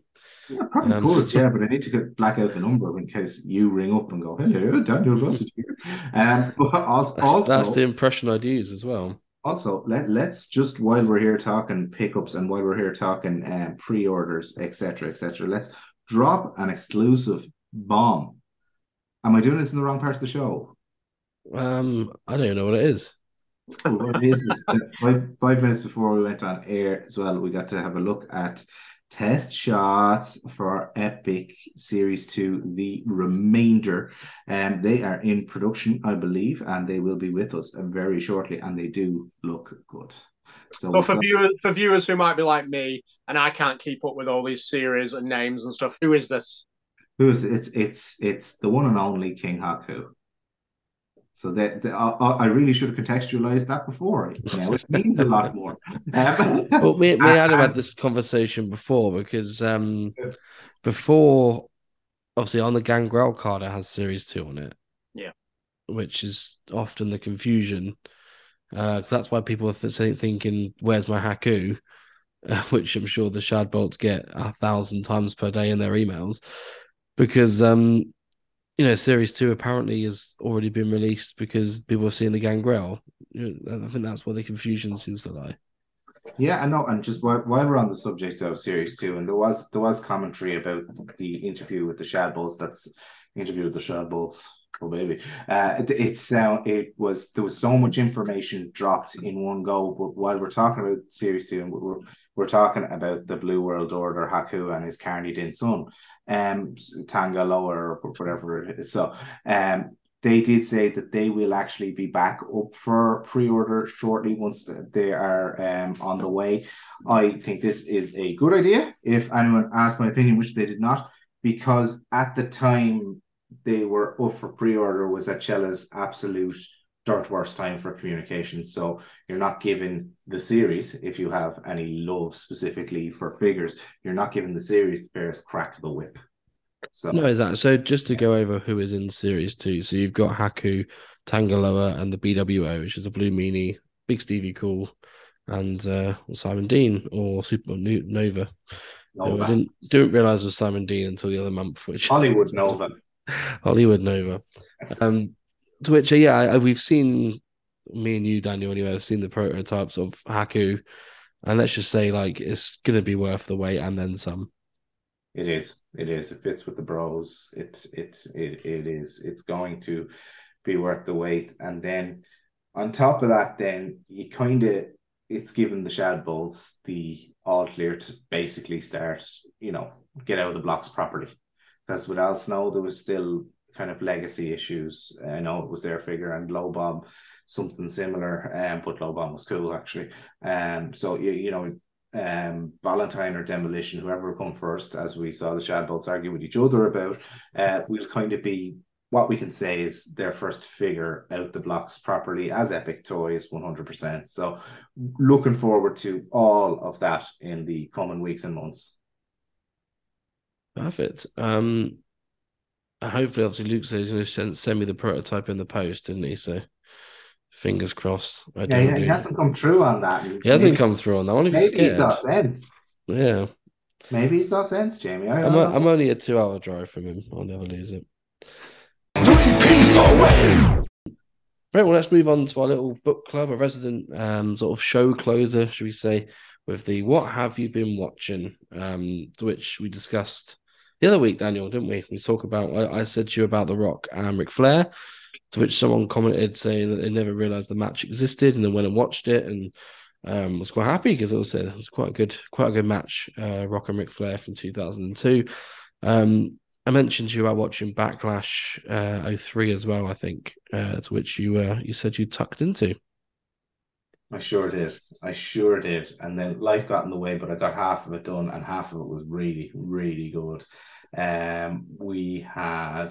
Yeah, probably Um, could, yeah, but I need to get black out the number in case you ring up and go, "Hello, Daniel Russell here." Um, but also, That's, also, that's the impression I'd use as well. also let let's just while we're here talking pickups and while we're here talking um, pre-orders, etc., etc., let's drop an exclusive bomb. Am I doing this in the wrong part of the show? Um, I don't even know what it is. What it is, is five, five minutes before we went on air as well, we got to have a look at test shots for Epic Series 2, the remainder. And they are in production, I believe, and they will be with us very shortly, and they do look good. So, But for viewers, for viewers who might be like me, and I can't keep up with all these series and names and stuff, who is this? Who's it's it's it's the one and only King Haku. So that, that- I, I really should have contextualized that before. You know, it means a lot more. Um, Well, me, me and Adam had this conversation before because um, before, obviously, on the Gangrel card, it has Series 2 on it. Yeah. Which is often the confusion. Uh, 'cause that's why people are th- thinking, where's my Haku? Uh, which I'm sure the Shadbolts get a thousand times per day in their emails. Because, um, you know, Series 2 apparently has already been released because people are seeing the Gangrel. I think that's where the confusion seems to lie. Yeah, I know. And just while, while we're on the subject of series two, and there was there was commentary about the interview with the Shadbolts. That's interview with the Shadbolts. Oh baby, uh, it, it's uh, it was there was so much information dropped in one go. But while we're talking about series two, and we're we're talking about the Blue World Order, Haku and his Carney Din son, um, Tangaloa or whatever it is. So, um, they did say that they will actually be back up for pre-order shortly once they are um, on the way. I think this is a good idea. If anyone asked my opinion, which they did not, because at the time they were up for pre-order was at Chella's absolute dirt worst time for communication. So you're not given the series, if you have any love specifically for figures, you're not given the series the first crack the whip. So No, is that so? Just to go over who is in series two. So you've got Haku, Tangaloa, and the BWO, which is a Blue Meanie, Big Stevie Cool, and uh, Simon Dean or Super Nu- Nova. No, I didn't didn't realize it was Simon Dean until the other month, which Hollywood Nova. Hollywood Nova. Um, to which, yeah, we've seen me and you, Daniel, anyway, have seen the prototypes of Haku, and let's just say, like, it's gonna be worth the wait and then some. It is. It is. It fits with the bros. It it it it is. It's going to be worth the wait. And then on top of that, then you kind of it's given the Shadbolts the all clear to basically start, you know, get out of the blocks properly. Because with Al Snow, there was still kind of legacy issues. I know it was their figure and Low Bomb, something similar. Um, but Low Bomb was cool actually. Um, so you you know um, Valentine or Demolition, whoever will come first, as we saw the Shadbolts argue with each other about, uh, will kind of be what we can say is their first figure out the blocks properly as Epic Toys 100%. So, looking forward to all of that in the coming weeks and months. Perfect. Um, hopefully, obviously, Luke says he's going to send, send me the prototype in the post, didn't he? So, fingers crossed. I Yeah, don't he, know. he hasn't come through on that. He hasn't come through on that one. He Maybe he's scared. not sense. Yeah, Maybe he's not sense, Jamie. I I'm, don't o- know. I'm only a two hour drive from him. I'll never lose it. 3P away. Right, well, let's move on to our little book club, a resident um, sort of show closer, should we say, with the What Have You Been Watching, um, which we discussed the other week, Daniel, didn't we? We talk about, I, I said to you about The Rock and Ric Flair, to which someone commented saying that they never realized the match existed and then went and watched it and um, was quite happy because it was, it was quite a good, quite a good match, uh, Rock and Ric Flair from 2002. Um, I mentioned to you about watching Backlash uh, 03 as well, I think, uh, to which you uh, you said you tucked into. I sure did. I sure did. And then life got in the way, but I got half of it done, and half of it was really, really good. Um, we had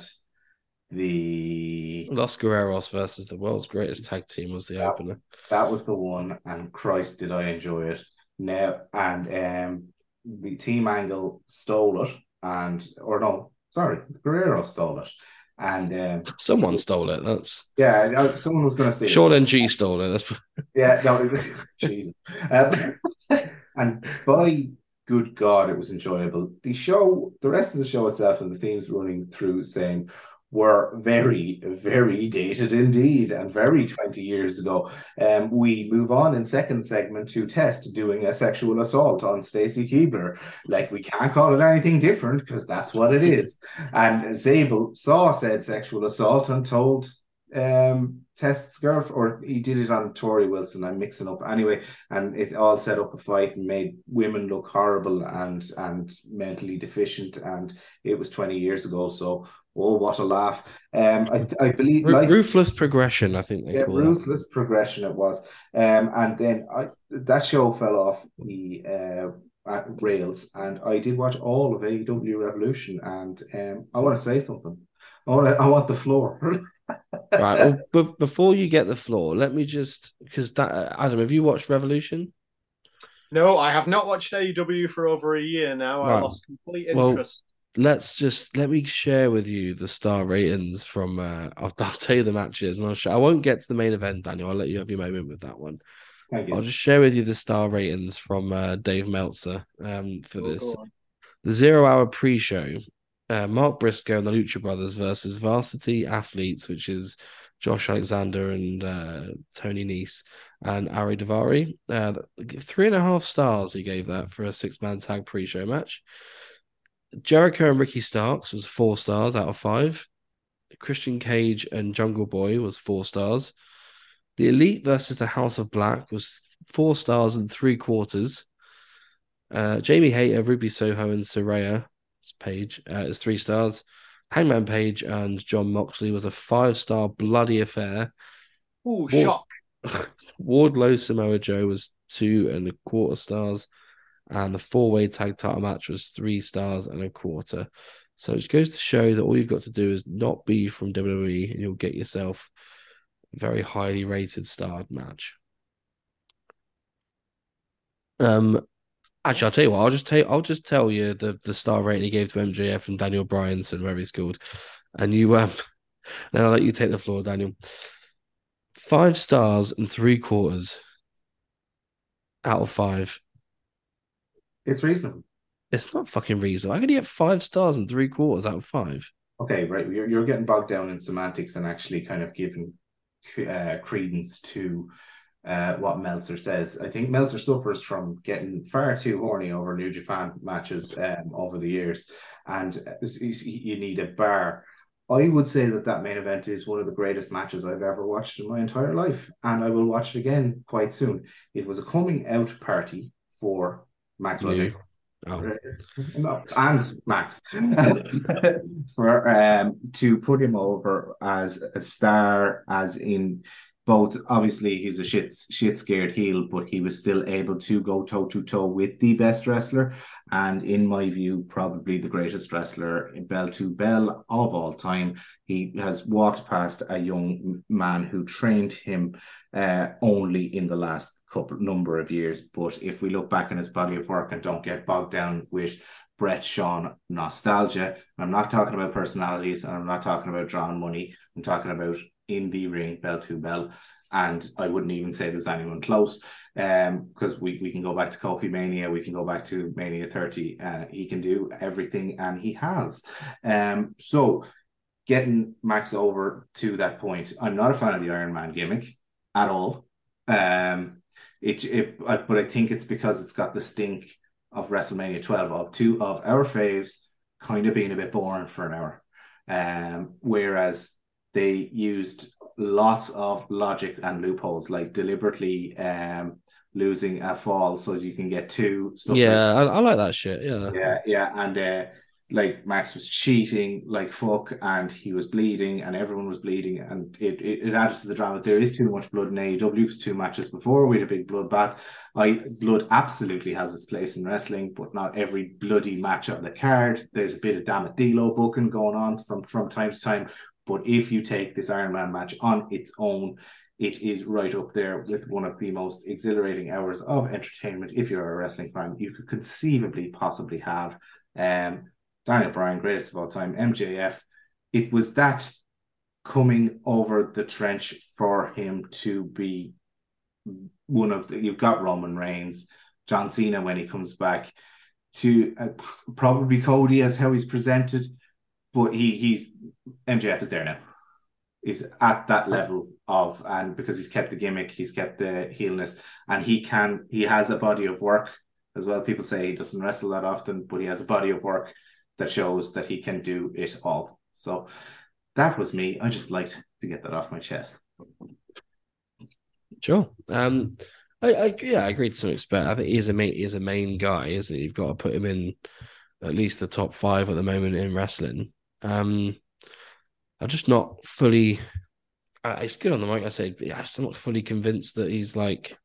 the Los Guerreros versus the world's greatest tag team was the Yeah. opener. that was the one, and Christ, did I enjoy it now? And um, the Team Angle stole it, and or no, sorry, Guerrero stole it, and um, Someone stole it. That's yeah, someone was going to steal. it. Sean NG stole it. That's Yeah, no, Jesus. Um, and by good God, it was enjoyable. The show, the rest of the show itself, and the themes running through saying were very, very dated indeed, and very 20 years ago. Um, we move on in second segment to Test doing a sexual assault on Stacy Keibler. Like, we can't call it anything different because that's what it is. And Zabel saw said sexual assault and told um Test's girlfriend, or he did it on Torrie Wilson. I'm mixing up anyway, and it all set up a fight and made women look horrible and and mentally deficient. And it was 20 years ago, so oh, what a laugh! Um, I I believe life- ruthless progression. I think they yeah, call that. ruthless progression it was. Um, and then I that show fell off the uh rails, and I did watch all of AEW Revolution, and um, I want to say something. I want I want the floor. Right. Well, be- before you get the floor, let me just because that uh, Adam, have you watched Revolution? No, I have not watched AEW for over a year now. I lost complete interest. Well, interest. Let's just let me share with you the star ratings from. Uh, I'll, I'll tell you the matches, and I'll sh- I won't get to the main event, Daniel. I'll let you have your moment with that one. Thank I'll just share with you the star ratings from uh, Dave Meltzer um, for Oh, this. The zero hour pre show, uh, Mark Briscoe and the Lucha Brothers versus Varsity Athletes, which is Josh Alexander and uh, Tony Nese. and Ari Daivari. Uh, three and a half stars he gave that for a six man tag pre show match. Jericho and Ricky Starks was four stars out of five. Christian Cage and Jungle Boy was four stars. The Elite versus the House of Black was four stars and three quarters. Uh, Jamie Hayter, Ruby Soho, and Saraya Page uh, is three stars. Hangman Page and Jon Moxley was a five star bloody affair. Ward- shock. Wardlow Samoa Joe was two and a quarter stars, and the four way tag title match was three stars and a quarter. So it goes to show that all you've got to do is not be from WWE, and you'll get yourself a very highly rated starred match. Um, actually, I'll tell you what. I'll just tell. You, I'll just tell you the the star rating he gave to MJF and Daniel Bryanson, where he's called, and you um. Then I'll let you take the floor, Daniel. Five stars and three quarters out of five. It's reasonable. It's not fucking reasonable. I can get five stars and three quarters out of five? Okay, right. You're, you're getting bogged down in semantics and actually kind of giving uh, credence to uh, what Meltzer says. I think Meltzer suffers from getting far too horny over New Japan matches um, over the years, and uh, you need a bar. I would say that that main event is one of the greatest matches I've ever watched in my entire life, and I will watch it again quite soon. It was a coming out party for Max Me. Jacob. Oh, No, and Max for um to put him over as a star, as in both. Obviously, he's a shit shit scared heel, but he was still able to go toe to toe with the best wrestler, and in my view, probably the greatest wrestler bell to bell of all time. He has walked past a young man who trained him uh, only in the last couple number of years. But if we look back in his body of work and don't get bogged down with Bret Shawn nostalgia, I'm not talking about personalities and I'm not talking about drawing money. I'm talking about in the ring, bell to bell. And I wouldn't even say there's anyone close. Um, because we, we can go back to Kofi Mania, we can go back to Mania 30. Uh, he can do everything and he has. Um, so getting Max over to that point, I'm not a fan of the Iron Man gimmick at all. Um, it, it but I think it's because it's got the stink of WrestleMania 12 of two of our faves kind of being a bit boring for an hour. Um, whereas they used lots of logic and loopholes, like deliberately um losing a fall so as you can get two stuff like yeah, I, I like that shit. Yeah. yeah, yeah, and uh, like Max was cheating like fuck, and he was bleeding, and everyone was bleeding, and it, it, it added to the drama. There is too much blood in AEW. It's two matches before we had a big bloodbath. I blood absolutely has its place in wrestling, but not every bloody match on the card. There's a bit of Damadilo booking going on from from time to time. But if you take this Iron Man match on its own, it is right up there with one of the most exhilarating hours of entertainment. If you're a wrestling fan, you could conceivably possibly have. Um, Daniel Bryan, greatest of all time, MJF. It was that coming over the trench for him to be one of the. You've got Roman Reigns, John Cena when he comes back, to uh, probably Cody as how he's presented, but he he's MJF is there now. He's at that level of and because he's kept the gimmick, he's kept the heelness, and he can he has a body of work as well. People say he doesn't wrestle that often, but he has a body of work that shows that he can do it all. So that was me. I just liked to get that off my chest. Sure. Um, I, I yeah, I agree to some extent. I think he's a main he's a main guy, isn't he? You've got to put him in at least the top five at the moment in wrestling. Um, I'm just not fully. Uh, it's good on the mic. I said, but yeah, I'm not fully convinced that he's like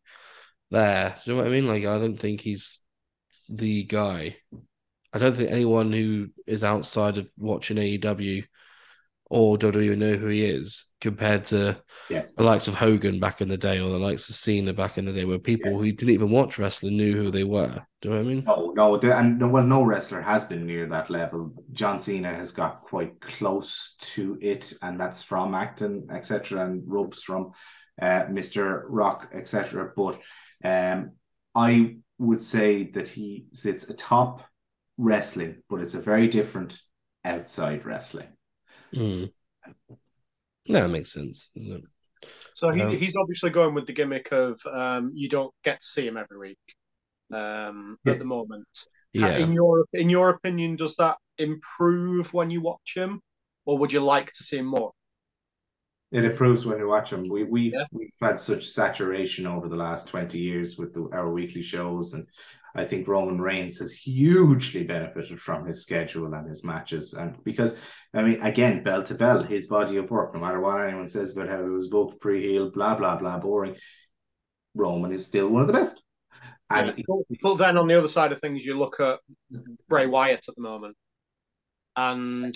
there. Do you know what I mean? Like, I don't think he's the guy. I don't think anyone who is outside of watching AEW or WWE know who he is compared to Yes. the likes of Hogan back in the day or the likes of Cena back in the day, where people Yes. who didn't even watch wrestling knew who they were. Do you know what I mean? No, no, and no, well, no wrestler has been near that level. John Cena has got quite close to it, and that's from acting, etc., and ropes from uh, Mister Rock, etc. But um, I would say that he sits atop wrestling, but it's a very different outside wrestling. Mm. No, that makes sense. So he, Um, he's obviously going with the gimmick of um, you don't get to see him every week um, Yes. at the moment. Yeah. In your in your opinion, does that improve when you watch him, or would you like to see him more? It improves when you watch them. We we've Yeah. we've had such saturation over the last twenty years with the, our weekly shows, and I think Roman Reigns has hugely benefited from his schedule and his matches, and because I mean, again, bell to bell, his body of work, no matter what anyone says about how he was booked, pre-healed, blah blah blah, boring. Roman is still one of the best, and Yeah. But, but then on the other side of things, you look at mm-hmm. Bray Wyatt at the moment, and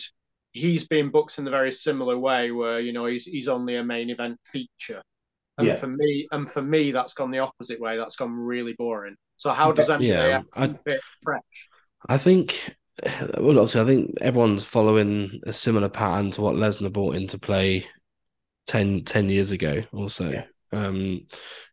he's being booked in the very similar way, where you know he's he's only a main event feature. And Yeah. for me, and for me, that's gone the opposite way. That's gone really boring. So how does that Yeah, I- keep it fresh? I think, well, obviously, I think everyone's following a similar pattern to what Lesnar brought into play 10, 10 years ago or so. Yeah. Um,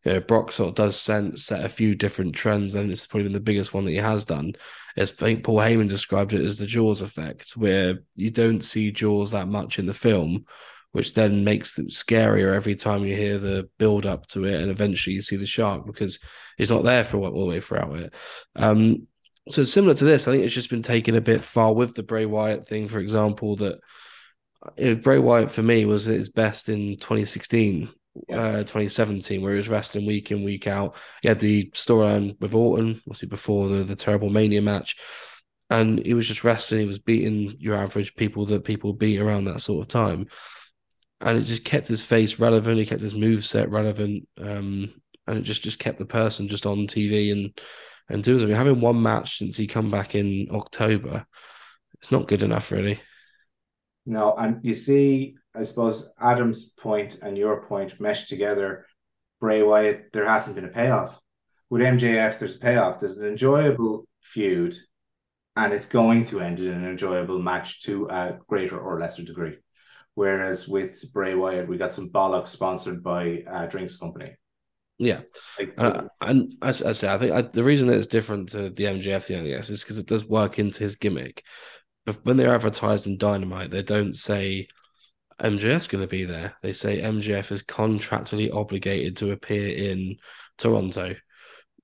you know, Brock sort of does set, set a few different trends, and this has probably been the biggest one that he has done. As I think Paul Heyman described it as the Jaws effect, where you don't see Jaws that much in the film, which then makes it scarier every time you hear the build up to it, and eventually you see the shark because he's not there for all the way throughout it. Um, so similar to this, I think it's just been taken a bit far with the Bray Wyatt thing, for example. That if Bray Wyatt for me was at his best in 2016, Yeah. Uh, 2017, where he was wrestling week in week out. He had the storyline with Orton, obviously before the the terrible Mania match, and he was just wrestling. He was beating your average people that people beat around that sort of time, and it just kept his face relevant. He kept his move set relevant, um, and it just just kept the person just on TV and and doing something. Having one match since he come back in October, it's not good enough, really. No, and you see, I suppose Adam's point and your point meshed together. Bray Wyatt, there hasn't been a payoff. With MJF, there's a payoff. There's an enjoyable feud, and it's going to end in an enjoyable match to a greater or lesser degree. Whereas with Bray Wyatt, we got some bollocks sponsored by a drinks company. Yeah. Like, so- Uh, and as I say, I think I, the reason that it's different to the MJF thing, I guess, is because it does work into his gimmick. But when they're advertised in Dynamite, they don't say MJF's going to be there. They say MJF is contractually obligated to appear in Toronto.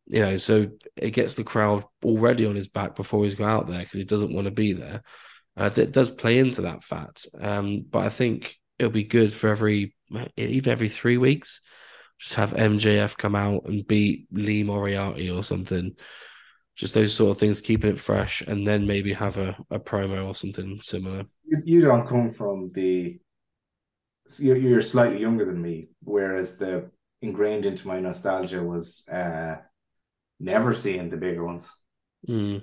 You know, so it gets the crowd already on his back before he's got out there because he doesn't want to be there. Uh, it does play into that fact. Um, but I think it'll be good for every, even every three weeks just have MJF come out and beat Lee Moriarty or something. Just those sort of things, keeping it fresh, and then maybe have a, a promo or something similar. you, you don't come from the you're, you're slightly younger than me whereas the ingrained into my nostalgia was uh never seeing the bigger ones Mm.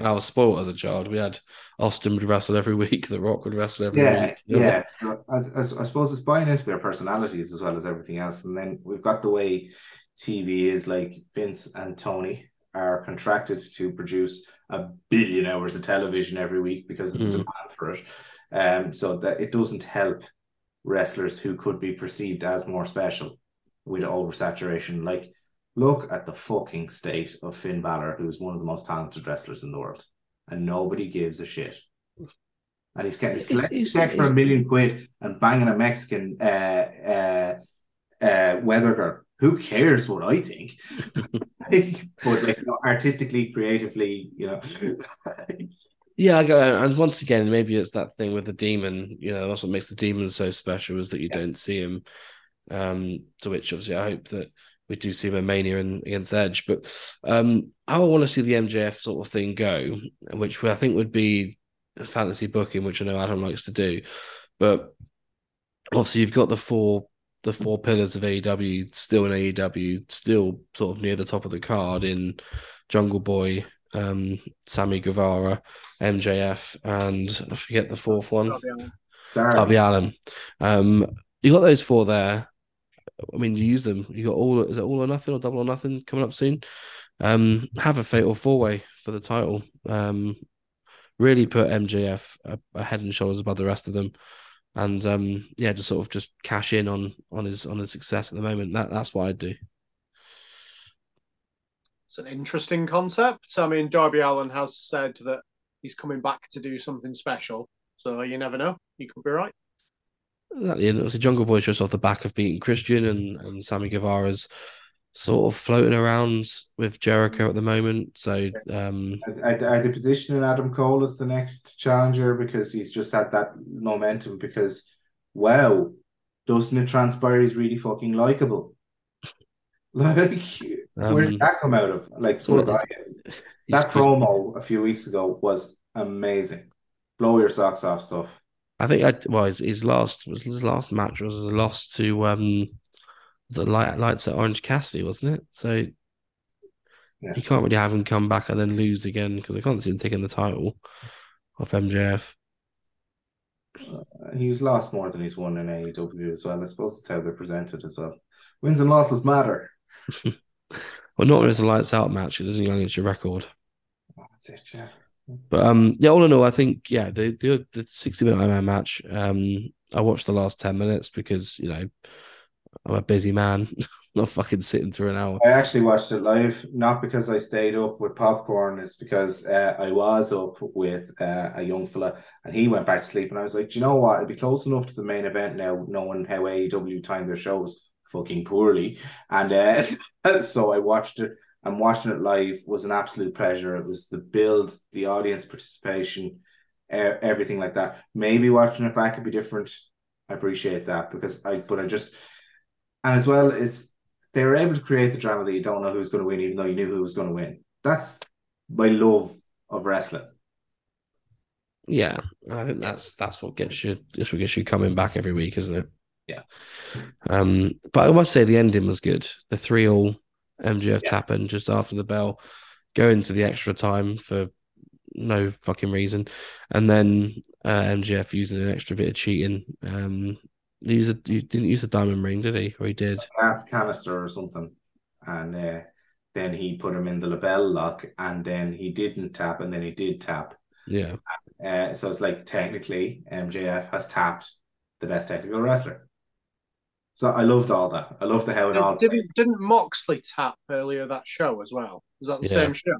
I was spoiled as a child. We had Austin would wrestle every week, The Rock would wrestle every yeah week. yeah so I, I, I suppose it's buying into their personalities as well as everything else and then we've got the way tv is like vince and tony are contracted to produce a billion hours of television every week because of the Mm. demand for it um so that it doesn't help wrestlers who could be perceived as more special with oversaturation. Like, look at the fucking state of Finn Balor, who's one of the most talented wrestlers in the world, and nobody gives a shit. And he's getting he's It's- collecting it's- check for a million quid and banging a Mexican uh, uh, uh, weather girl. Who cares what I think? but like, you know, artistically, creatively, you know, Yeah, I go, and once again, maybe it's that thing with the demon. You know, that's what makes the demon so special is that you Yeah. don't see him. Um, to which obviously I hope that we do see him in Mania and against Edge. But um, I want to see the MJF sort of thing go, which I think would be a fantasy booking, which I know Adam likes to do. But obviously, you've got the four the four pillars of AEW still in AEW, still sort of near the top of the card in Jungle Boy, um, Sammy Guevara, MJF, and I forget the fourth one, Darby Allin. Darby. Darby Allin. Um, you got those four there. I mean, you use them. You got all. Is it all or nothing or double or nothing coming up soon? Um, have a fatal four way for the title. Um, really put MJF a, a head and shoulders above the rest of them, and um, yeah, just sort of just cash in on on his on his success at the moment. That that's what I'd do. It's an interesting concept. I mean, Darby Allin has said that he's coming back to do something special. So you never know. You could be right. Exactly. And obviously, Jungle Boy's just off the back of beating Christian and, and Sammy Guevara's sort of floating around with Jericho at the moment. So, um, Are, are they positioning Adam Cole as the next challenger because he's just had that momentum? Because, wow, doesn't it transpire he's really fucking likable? Like, where Um, did that come out of? Like, so poor what- guy. that promo a few weeks ago was amazing. Blow your socks off stuff. I think I well his, his last was his last match was a loss to um the light lights at Orange Cassidy, wasn't it? So Yeah. you can't really have him come back and then lose again because I can't see him taking the title off MJF. He's lost more than he's won in AEW as well. I suppose it's how they're presented as well. Wins and losses matter. Well, not when it's a lights out match, it doesn't go against your record. That's it, yeah. But um, yeah, all in all, I think yeah, the the, the sixty minute Iron Man match. Um, I watched the last ten minutes because you know I'm a busy man, not fucking sitting through an hour. I actually watched it live, not because I stayed up with popcorn, it's because uh, I was up with uh, a young fella and he went back to sleep. And I was like, Do you know what? It'd be close enough to the main event now, knowing how AEW timed their shows fucking poorly. And uh, so I watched it and watching it live was an absolute pleasure. It was the build, the audience participation, everything like that. Maybe watching it back would be different. I appreciate that because I, but I just, and as well, as they were able to create the drama that you don't know who's going to win, even though you knew who was going to win. That's my love of wrestling. Yeah, I think that's that's what gets you that's what gets you coming back every week, isn't it? Yeah. Um, but I must say the ending was good. The three all MJF Yeah. tapping just after the bell, going to the extra time for no fucking reason, and then uh, MJF using an extra bit of cheating. Um, he used a, he didn't use a diamond ring, did he? Or he did? Glass canister or something, and uh, then he put him in the LeBell Lock, and then he didn't tap, and then he did tap. Yeah, Uh, so it's like technically MJF has tapped the best technical wrestler. So I loved all that. I loved the how it all. Didn't didn't Moxley tap earlier that show as well? Was that the Yeah. same show?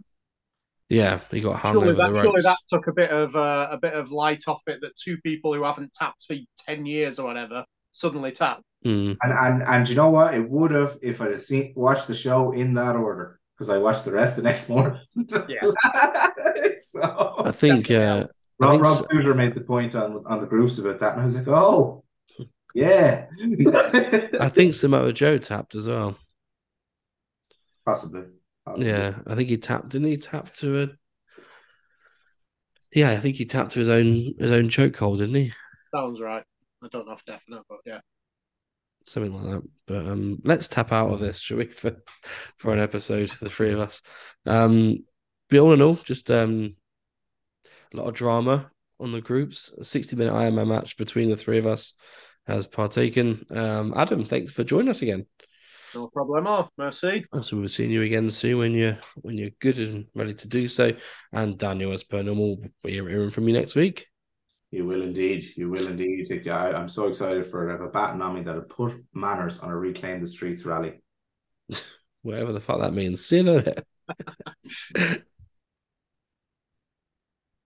yeah. He got hung Surely over that, the surely that took a bit of uh, a bit of light off it that two people who haven't tapped for ten years or whatever suddenly tap. Mm. And and and you know what? It would have if I'd have seen watched the show in that order because I watched the rest the next morning. Yeah. so I think. Uh, Rob, Rob so- Tudor made the point on on the groups about that, and I was like, oh, yeah, I think Samoa Joe tapped as well. possibly. possibly. Yeah, I think he tapped. Didn't he tap to a? Yeah, I think he tapped to his own his own chokehold, didn't he? Sounds right. I don't know for definite, but yeah. Something like that. But um, let's tap out of this, shall we? For for an episode, the three of us. Um, but all in all, just um, a lot of drama on the groups. A sixty minute Ironman match between the three of us has partaken. Um, Adam, thanks for joining us again. No problemo. Merci. So we'll be seeing you again soon when you're when you're good and ready to do so. And Daniel, as per normal, we're hearing from you next week. You will indeed. You will indeed. I, I'm so excited for it. I have a baton on me that'll put manners on a reclaim the streets rally. Whatever the fuck that means. See you later.